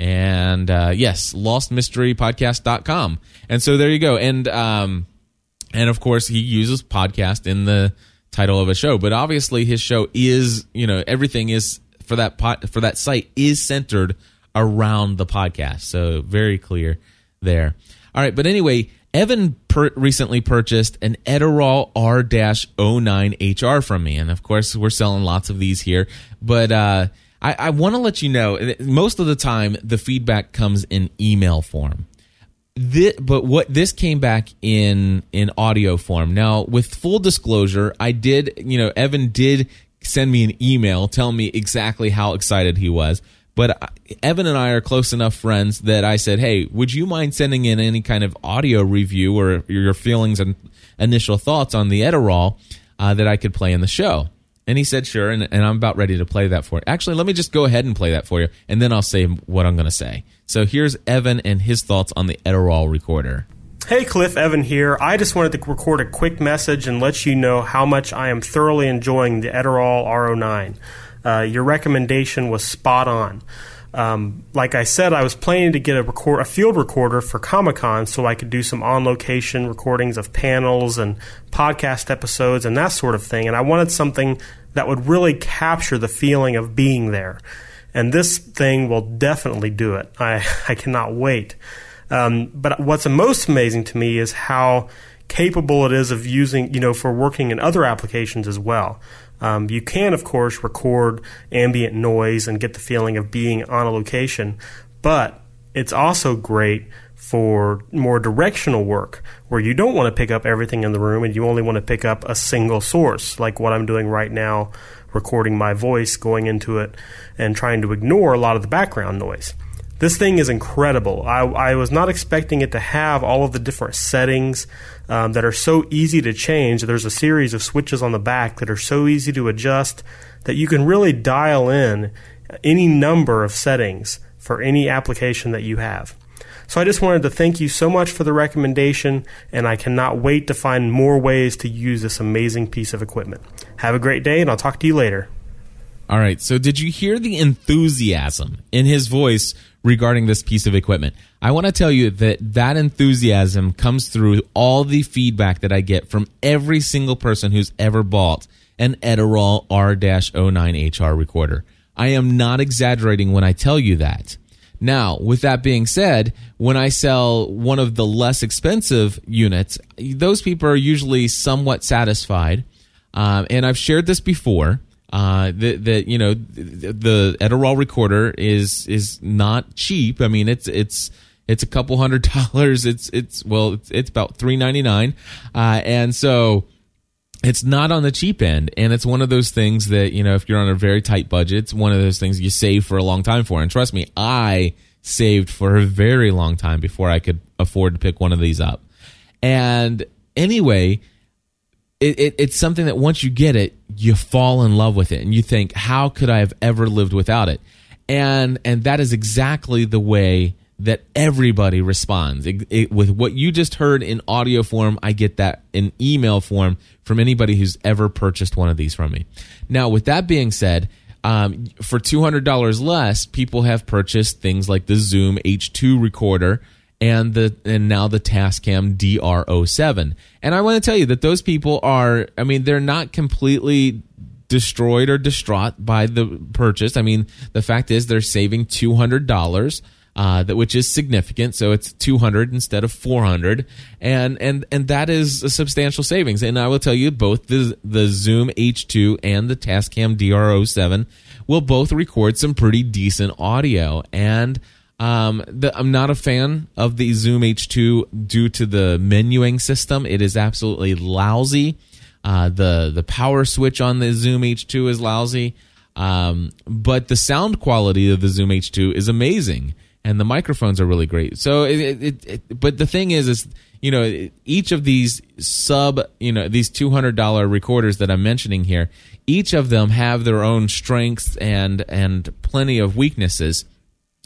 and uh, yes, lostmysterypodcast.com. And so there you go. And um, and of course he uses podcast in the title of a show, but obviously his show is you know everything is for that pot for that site is centered around the podcast. So very clear there. All right, but anyway, Evan per- recently purchased an Edirol R-09HR from me, and of course we're selling lots of these here, but. uh I, I want to let you know most of the time the feedback comes in email form. This, but what this came back in in audio form. Now, with full disclosure, I did, you know, Evan did send me an email telling me exactly how excited he was. But Evan and I are close enough friends that I said, "Hey, would you mind sending in any kind of audio review or your feelings and initial thoughts on the Edirol uh, that I could play in the show?" And he said, sure. And, and I'm about ready to play that for you. Actually, let me just go ahead and play that for you, and then I'll say what I'm going to say. So here's Evan and his thoughts on the Edirol recorder. Hey Cliff, Evan here. I just wanted to record a quick message and let you know how much I am thoroughly enjoying the Edirol R09. Uh, your recommendation was spot on. Um, like I said, I was planning to get a record a field recorder for Comic Con so I could do some on location recordings of panels and podcast episodes and that sort of thing. And I wanted something that would really capture the feeling of being there. And this thing will definitely do it. I, I cannot wait. Um, but what's most amazing to me is how capable it is of using, you know, for working in other applications as well. Um, you can, of course, record ambient noise and get the feeling of being on a location, but it's also great for more directional work where you don't want to pick up everything in the room and you only want to pick up a single source, like what I'm doing right now, recording my voice, going into it, and trying to ignore a lot of the background noise. This thing is incredible. I, I was not expecting it to have all of the different settings um, that are so easy to change. There's a series of switches on the back that are so easy to adjust that you can really dial in any number of settings for any application that you have. So I just wanted to thank you so much for the recommendation, and I cannot wait to find more ways to use this amazing piece of equipment. Have a great day, and I'll talk to you later. All right. So, did you hear the enthusiasm in his voice regarding this piece of equipment? I want to tell you that that enthusiasm comes through all the feedback that I get from every single person who's ever bought an Edirol R-09HR recorder. I am not exaggerating when I tell you that. Now, with that being said, when I sell one of the less expensive units, those people are usually somewhat satisfied. Um, and I've shared this before. Uh, that that you know the, the recorder is is not cheap. I mean, it's it's it's a couple hundred dollars. It's it's well, it's, it's about three ninety nine, uh, and so it's not on the cheap end and it's one of those things that you know if you're on a very tight budget it's one of those things you save for a long time for and trust me i saved for a very long time before i could afford to pick one of these up and anyway it, it, it's something that once you get it you fall in love with it and you think how could i have ever lived without it and and that is exactly the way that everybody responds. It, it, with what you just heard in audio form, I get that in email form from anybody who's ever purchased one of these from me. Now, with that being said, um, for $200 less, people have purchased things like the Zoom H2 recorder and the and now the Tascam DR07. And I want to tell you that those people are I mean they're not completely destroyed or distraught by the purchase. I mean, the fact is they're saving $200 uh, that which is significant. So it's 200 instead of 400, and and and that is a substantial savings. And I will tell you, both the the Zoom H2 and the Tascam DR07 will both record some pretty decent audio. And um, the, I'm not a fan of the Zoom H2 due to the menuing system. It is absolutely lousy. Uh, the the power switch on the Zoom H2 is lousy. Um, but the sound quality of the Zoom H2 is amazing and the microphones are really great. So it, it, it, but the thing is, is you know, each of these sub, you know, these two hundred dollar recorders that I'm mentioning here, each of them have their own strengths and and plenty of weaknesses.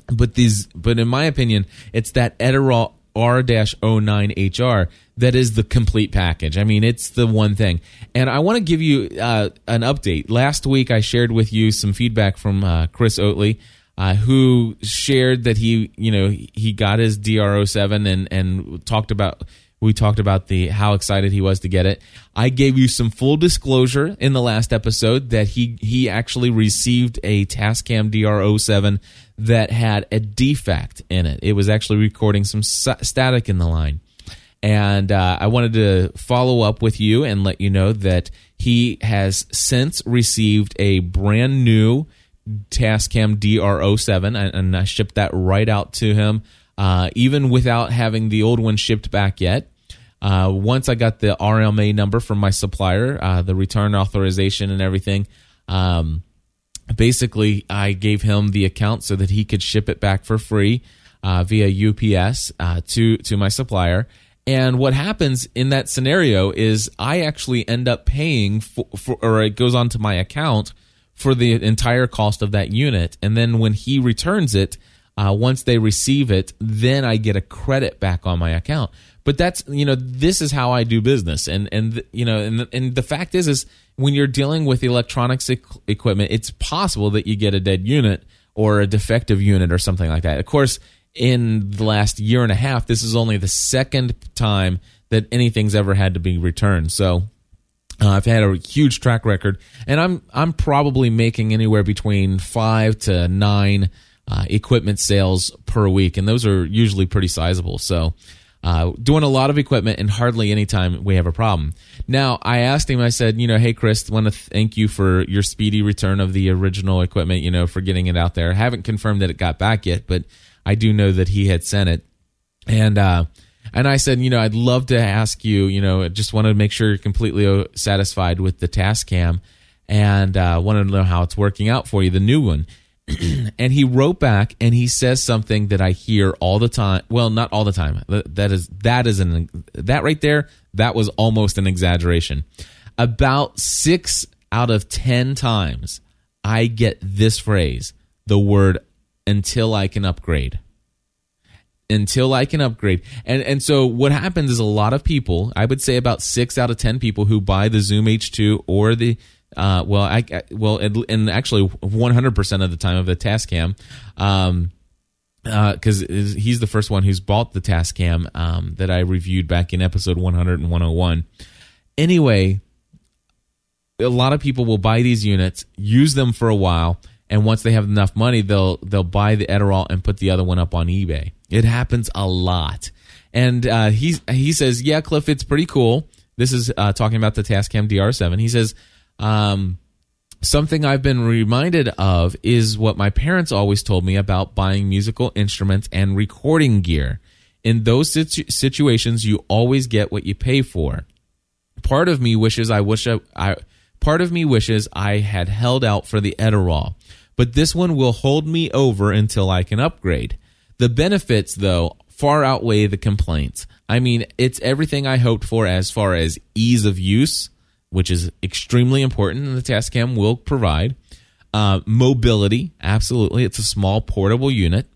But these, but in my opinion, it's that Edirol R-09HR that is the complete package. I mean, it's the one thing. And I want to give you uh, an update. Last week, I shared with you some feedback from uh, Chris Oatley uh, who shared that he, you know, he got his DR07 and and talked about we talked about the how excited he was to get it. I gave you some full disclosure in the last episode that he he actually received a Tascam DR07 that had a defect in it. It was actually recording some static in the line. And uh, I wanted to follow up with you and let you know that he has since received a brand new Tascam DR07, and I shipped that right out to him, uh, even without having the old one shipped back yet. Uh, once I got the RMA number from my supplier, uh, the return authorization and everything, um, basically I gave him the account so that he could ship it back for free uh, via UPS uh, to to my supplier. And what happens in that scenario is I actually end up paying for, for or it goes onto my account for the entire cost of that unit. And then when he returns it, uh, once they receive it, then I get a credit back on my account. But that's you know this is how I do business, and and you know and and the fact is is when you're dealing with electronics equipment, it's possible that you get a dead unit or a defective unit or something like that. Of course, in the last year and a half, this is only the second time that anything's ever had to be returned. So Uh, I've had a huge track record, and I'm I'm probably making anywhere between five to nine uh, equipment sales per week, and those are usually pretty sizable. So, uh, doing a lot of equipment, and hardly any time we have a problem. Now, I asked him. I said, you know, hey Chris, want to thank you for your speedy return of the original equipment. You know, for getting it out there. I haven't confirmed that it got back yet, but I do know that he had sent it, and. uh and I said, you know, I'd love to ask you, you know, just want to make sure you're completely uh, satisfied with the Tascam and uh, wanted to know how it's working out for you, the new one. and he wrote back and he says something that I hear all the time. Well, not all the time. That is that is an that right there. That was almost an exaggeration. About six out of ten times, I get this phrase, the word "until I can upgrade." until I can upgrade. And and so what happens is a lot of people, I would say about 6 out of 10 people who buy the Zoom H2 or the uh, well, I, I well, and actually 100% of the time of the Tascam um because uh, he's the first one who's bought the Tascam um, that I reviewed back in episode 100 and 101. Anyway, a lot of people will buy these units, use them for a while, and once they have enough money, they'll they'll buy the Edirol and put the other one up on eBay. It happens a lot. And uh, he he says, yeah, Cliff, it's pretty cool. This is uh, talking about the Tascam DR7. He says, um, something I've been reminded of is what my parents always told me about buying musical instruments and recording gear. In those situ- situations, you always get what you pay for. Part of me wishes I wish I, I part of me wishes I had held out for the Edirol, but this one will hold me over until I can upgrade. The benefits, though, far outweigh the complaints. I mean, it's everything I hoped for as far as ease of use, which is extremely important, and the Tascam will provide. Uh, mobility, absolutely. It's a small portable unit.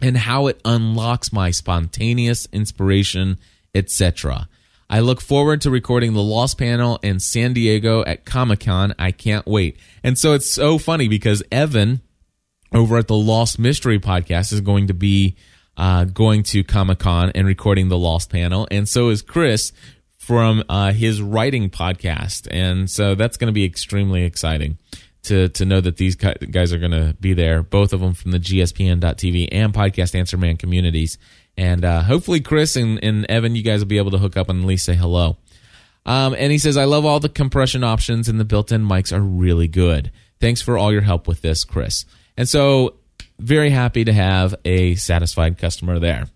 And how it unlocks my spontaneous inspiration, etc. I look forward to recording the Lost panel in San Diego at Comic Con. I can't wait. And so it's so funny because Evan, over at the Lost Mystery podcast is going to be uh, going to Comic Con and recording the Lost panel, and so is Chris from uh, his writing podcast, and so that's going to be extremely exciting to to know that these guys are going to be there, both of them from the GSPN.TV and Podcast Answer Man communities, and uh, hopefully Chris and, and Evan, you guys will be able to hook up and at least say hello. Um, and he says, I love all the compression options and the built in mics are really good. Thanks for all your help with this, Chris. And so, very happy to have a satisfied customer there.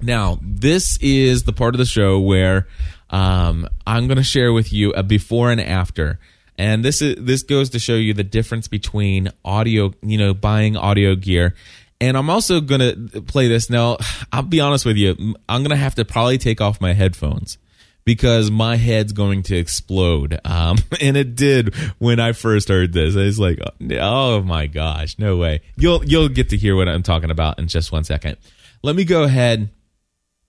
Now, this is the part of the show where um, I'm going to share with you a before and after. And this is this goes to show you the difference between audio, you know, buying audio gear. And I'm also going to play this now. I'll be honest with you. I'm going to have to probably take off my headphones because my head's going to explode. Um, and it did when I first heard this. I was like, oh my gosh, no way. You'll you'll get to hear what I'm talking about in just one second. Let me go ahead.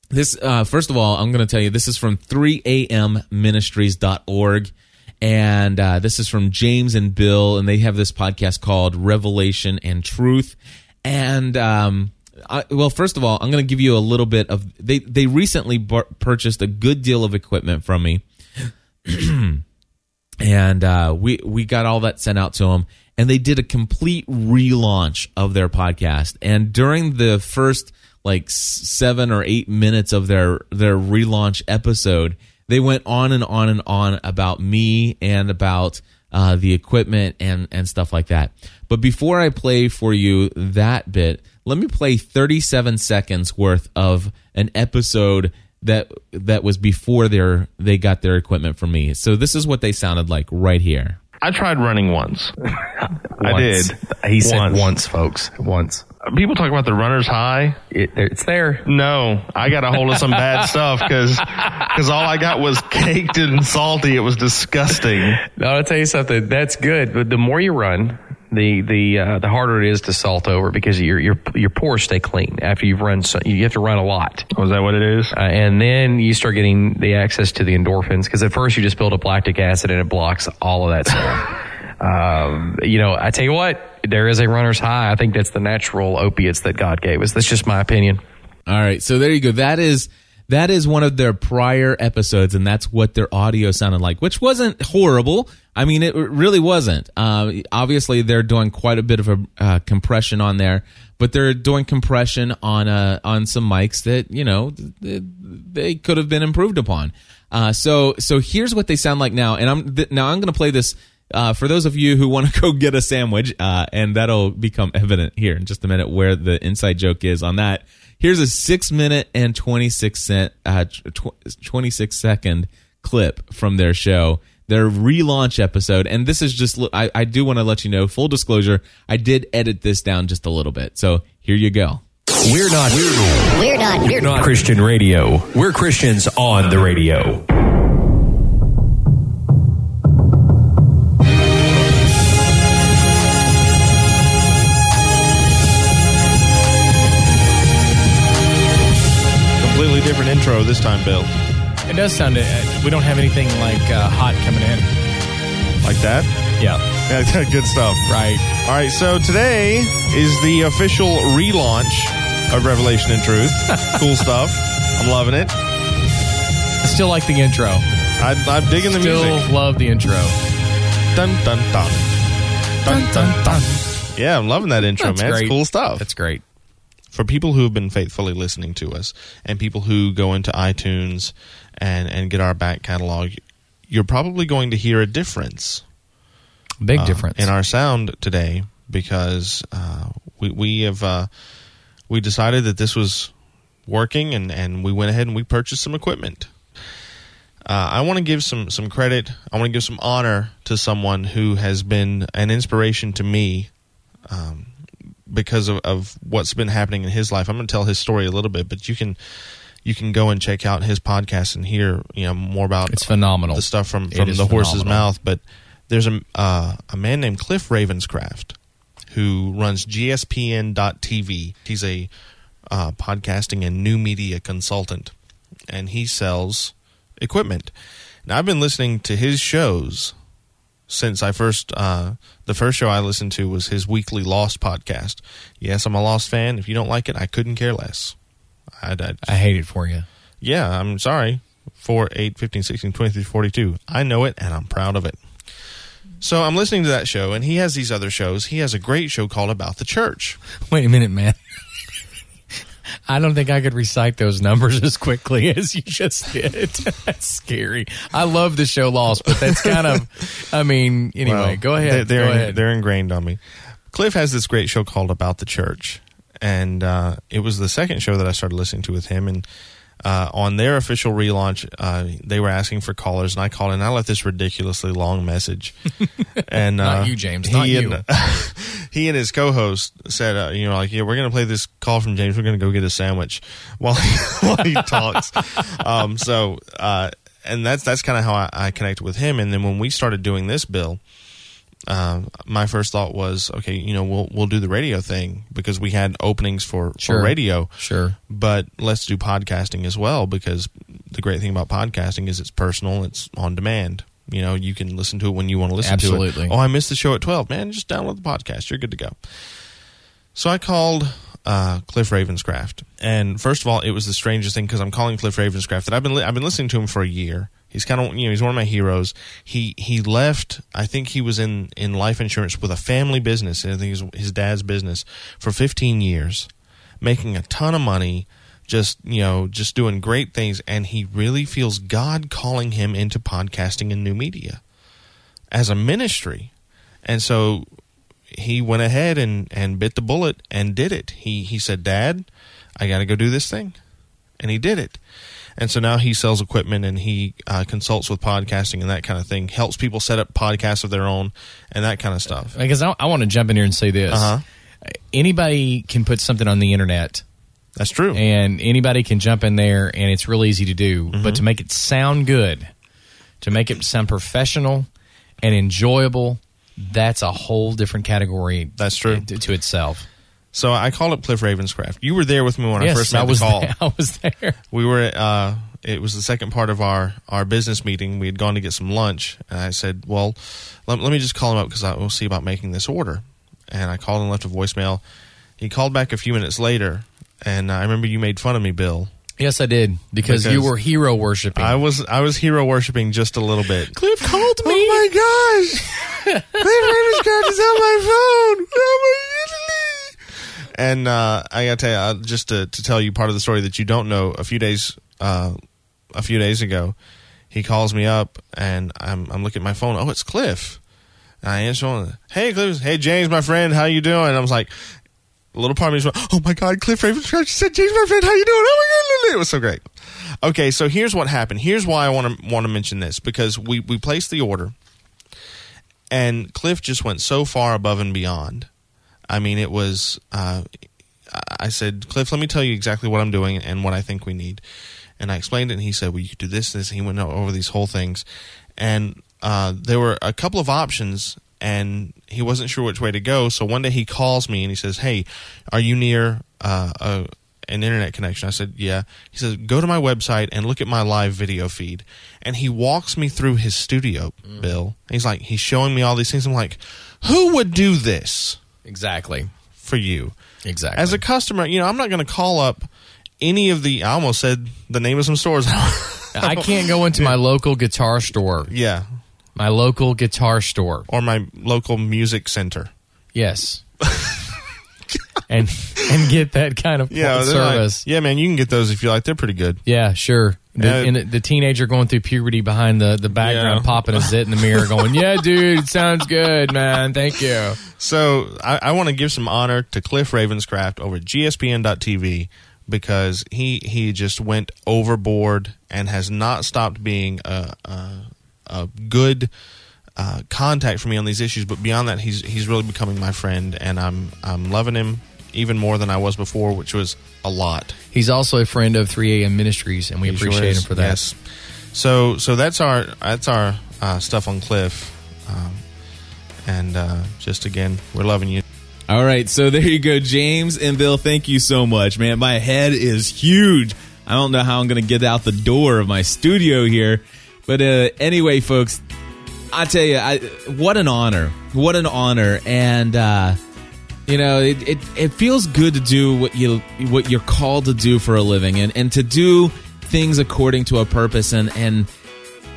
This uh, first of all, I'm going to tell you this is from 3amministries.org. And uh, this is from James and Bill, and they have this podcast called Revelation and Truth. And um, I, well, first of all, I'm going to give you a little bit of they they recently purchased a good deal of equipment from me, and uh, we we got all that sent out to them, and they did a complete relaunch of their podcast. And during the first like seven or eight minutes of their their relaunch episode, they went on and on and on about me and about uh, the equipment and and stuff like that. But before I play for you that bit, let me play 37 seconds worth of an episode that that was before their they got their equipment from me. So this is what they sounded like right here. I tried running once. I did. He said once. once, folks. Once. People talk about the runner's high. It, it's there. No, I got a hold of some bad stuff because because all I got was caked and salty. It was disgusting. No, I'll tell you something. That's good. But the more you run, the the uh, the harder it is to salt over because your your your pores stay clean after you've run. So you have to run a lot. Was oh, that what it is? Uh, and then you start getting the access to the endorphins because at first you just build up lactic acid and it blocks all of that stuff. um, you know, I tell you what, there is a runner's high. I think that's the natural opiates that God gave us. That's just my opinion. All right, so there you go. That is that is one of their prior episodes, and that's what their audio sounded like, which wasn't horrible. I mean, it really wasn't. Uh, obviously, they're doing quite a bit of a uh, compression on there, but they're doing compression on uh, on some mics that you know they, could have been improved upon. Uh, so so here's what they sound like now, and I'm th- now I'm going to play this uh, for those of you who want to go get a sandwich, uh, and that'll become evident here in just a minute where the inside joke is on that. Here's a six minute and 26 cent, uh, tw- 26 second clip from their show, their relaunch episode. And this is just, I, I do want to let you know, full disclosure, I did edit this down just a little bit. So here you go. We're not. We're not. We're not Christian radio. We're Christians on the radio. Completely different intro this time, Bill. It does sound. Uh, we don't have anything like uh, hot coming in. Like that? Yeah. Yeah, good stuff. Right. All right, so today is the official relaunch of Revelation and Truth. cool stuff. I'm loving it. I still like the intro. I, I'm digging the Still music. love the intro. Dun dun dun. Dun dun dun. Yeah, I'm loving that intro, That's man. great. It's cool stuff. That's great. For people who have been faithfully listening to us and people who go into iTunes and and get our back catalog, you're probably going to hear a difference Big uh, difference. in our sound today because uh, we we have uh, we decided that this was working and and we went ahead and we purchased some equipment. Uh, I want to give some some credit. I want to give some honor to someone who has been an inspiration to me um, because of, of what's been happening in his life. I'm going to tell his story a little bit, but you can you can go and check out his podcast and hear you know more about It's phenomenal. the stuff from from the horse's mouth. But there's a uh, a man named Cliff Ravenscraft who runs GSPN.TV. He's a uh, podcasting and new media consultant, and he sells equipment. Now I've been listening to his shows since I first uh, the first show I listened to was his weekly Lost podcast. Yes, I'm a Lost fan. If you don't like it, I couldn't care less. I, I, I hate it for you. yeah, I'm sorry. 4, 8, 15, 16, 23, 42. I know it and I'm proud of it. So I'm listening to that show, and he has these other shows. He has a great show called About the Church. Wait a minute, man. I don't think I could recite those numbers as quickly as you just did. that's scary. I love the show Lost, but that's kind of. I mean, anyway, Well, go ahead. They're, go ahead. they're ingrained on me. Cliff has this great show called About the Church, and uh, it was the second show that I started listening to with him. And uh, on their official relaunch, uh, they were asking for callers, and I called and I left this ridiculously long message. and uh, Not you, James, not he you. And, he and his co-host said, uh, "You know, like, yeah, we're going to play this call from James. We're going to go get a sandwich while he, while he talks." um, so, uh, and that's that's kind of how I, I connected with him. And then when we started doing this bill, um, my first thought was, okay, you know, we'll we'll do the radio thing because we had openings for, Sure. for radio, Sure. but let's do podcasting as well because the great thing about podcasting is it's personal, it's on demand. You know, you can listen to it when you want to listen to Absolutely. it. Oh, I missed the show at twelve. Man, just download the podcast. You're good to go. So I called uh, Cliff Ravenscraft, and first of all, it was the strangest thing because I'm calling Cliff Ravenscraft that I've been li- I've been listening to him for a year. He's kind of you know he's one of my heroes. He he left. I think he was in in life insurance with a family business. I think his dad's business for 15 years, making a ton of money. Just you know, just doing great things, and he really feels God calling him into podcasting and new media as a ministry. And so he went ahead and, and bit the bullet and did it. He he said, "Dad, I got to go do this thing," and he did it. And so now he sells equipment and he uh, consults with podcasting and that kind of thing. Helps people set up podcasts of their own and that kind of stuff. Because I, I want to jump in here and say this. Uh-huh. Anybody can put something on the internet, That's true. and anybody can jump in there, and it's real easy to do. Mm-hmm. But to make it sound good, to make it sound professional and enjoyable, that's a whole different category. That's true. to, to itself. So I called up Cliff Ravenscraft. You were there with me when I first made I was the call. there. I was there. we were at, uh it was the second part of our our business meeting we had gone to get some lunch and i said well let, let me just call him up because i will see about making this order and i called and left a voicemail he called back a few minutes later and i remember you made fun of me bill Yes, I did because, you were hero worshiping. I was I was hero worshiping just a little bit. Cliff called me. Oh my gosh! Cliff Ravenscraft is on my phone. Oh my And uh, I gotta tell you, uh, just to, to tell you part of the story that you don't know. A few days, uh, a few days ago, he calls me up, and I'm I'm looking at my phone. Oh, it's Cliff. And I answer "Hey, Cliff. Hey, James, my friend. How you doing?" And I was like, a little part of me went, "Oh my God, Cliff Ravenscraft said, James, my friend. How you doing? Oh my God, it was so great." Okay, so here's what happened. Here's why I want to want to mention this because we we placed the order, and Cliff just went so far above and beyond. I mean, it was. Uh, I said, Cliff, let me tell you exactly what I'm doing and what I think we need. And I explained it, and he said, Well, you could do this, this. And he went over these whole things, and uh, there were a couple of options, and he wasn't sure which way to go. So one day he calls me and he says, Hey, are you near uh, a, an internet connection? I said, Yeah. He says, Go to my website and look at my live video feed. And he walks me through his studio, Bill. He's like, He's showing me all these things. I'm like, Who would do this exactly. for you? Exactly. As a customer, you know, I'm not going to call up any of the. I almost said the name of some stores. I can't go into my local guitar store. yeah, My local guitar store. or my local music center. Yes. and and get that kind of Yeah, they're like- service. yeah, man, you can get those if you like. They're pretty good. Yeah, sure. The, and the, teenager going through puberty behind the, the background, Yeah. popping a zit in the mirror, going, "Yeah, dude, it sounds good, man. Thank you." So I, I want to give some honor to Cliff Ravenscraft over at GSPN.TV because he he just went overboard and has not stopped being a a, a good. Uh, contact for me on these issues, but beyond that, he's he's really becoming my friend, and I'm I'm loving him even more than I was before, which was a lot. He's also a friend of 3 AM Ministries, and we He appreciate is. him for that. Yes. So so that's our that's our uh, stuff on Cliff, um, and uh, just again, we're loving you. All right, so there you go, James and Bill. Thank you so much, man. My head is huge. I don't know how I'm going to get out the door of my studio here, but uh, anyway, folks, I tell you, I, what an honor! What an honor! And uh, you know, it, it it feels good to do what you what you're called to do for a living, and and to do things according to a purpose, and and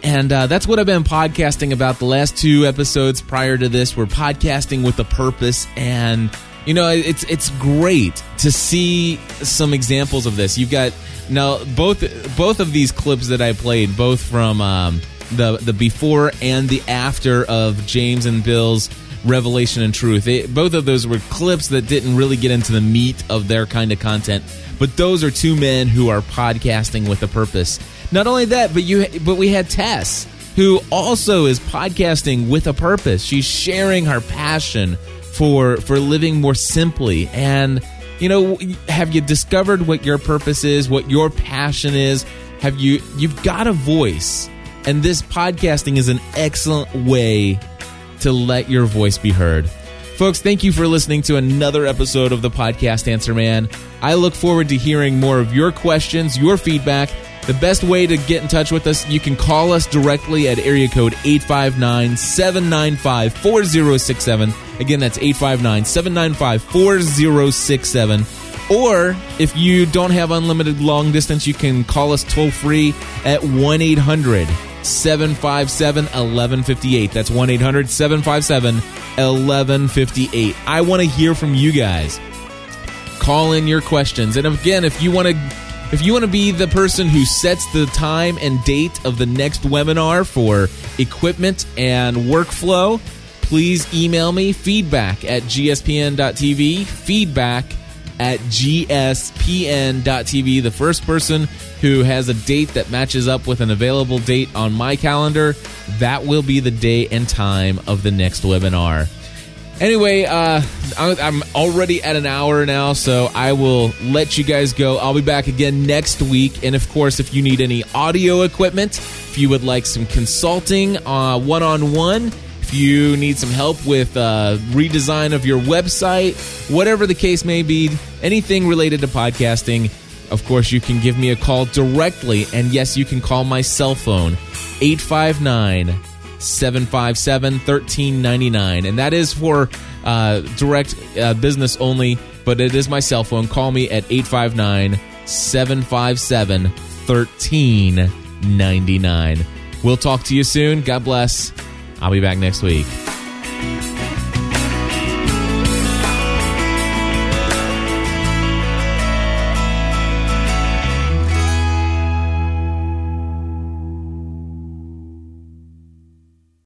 and uh, that's what I've been podcasting about the last two episodes prior to this. We're podcasting with a purpose, and you know it's it's great to see some examples of this. You've got now both both of these clips that I played, both from um, the the before and the after of James and Bill's revelation and truth. It, both of those were clips that didn't really get into the meat of their kind of content, but those are two men who are podcasting with a purpose. Not only that, but you but we had Tess who also is podcasting with a purpose. She's sharing her passion for for living more simply and you know have you discovered what your purpose is, what your passion is? Have you you've got a voice and this podcasting is an excellent way to let your voice be heard. Folks, thank you for listening to another episode of the podcast Answer Man. I look forward to hearing more of your questions, your feedback. The best way to get in touch with us, you can call us directly at area code 859 795 4067. Again, that's 859 795 4067. Or if you don't have unlimited long distance, you can call us toll free at 1 800 757 1158. That's 1 800 757 1158. I want to hear from you guys. Call in your questions. And again, if you want to if you want to be the person who sets the time and date of the next webinar for equipment and workflow, please email me feedback at gspn.tv, feedback at gspn.tv. The first person who has a date that matches up with an available date on my calendar, that will be the day and time of the next webinar. Anyway, uh, I'm already at an hour now, so I will let you guys go. I'll be back again next week. And of course, if you need any audio equipment, if you would like some consulting one on one, if you need some help with uh, redesign of your website, whatever the case may be, anything related to podcasting, of course, you can give me a call directly. And yes, you can call my cell phone, 859 757 1399. And that is for uh, direct uh, business only, but it is my cell phone. Call me at 859 757 1399. We'll talk to you soon. God bless. I'll be back next week.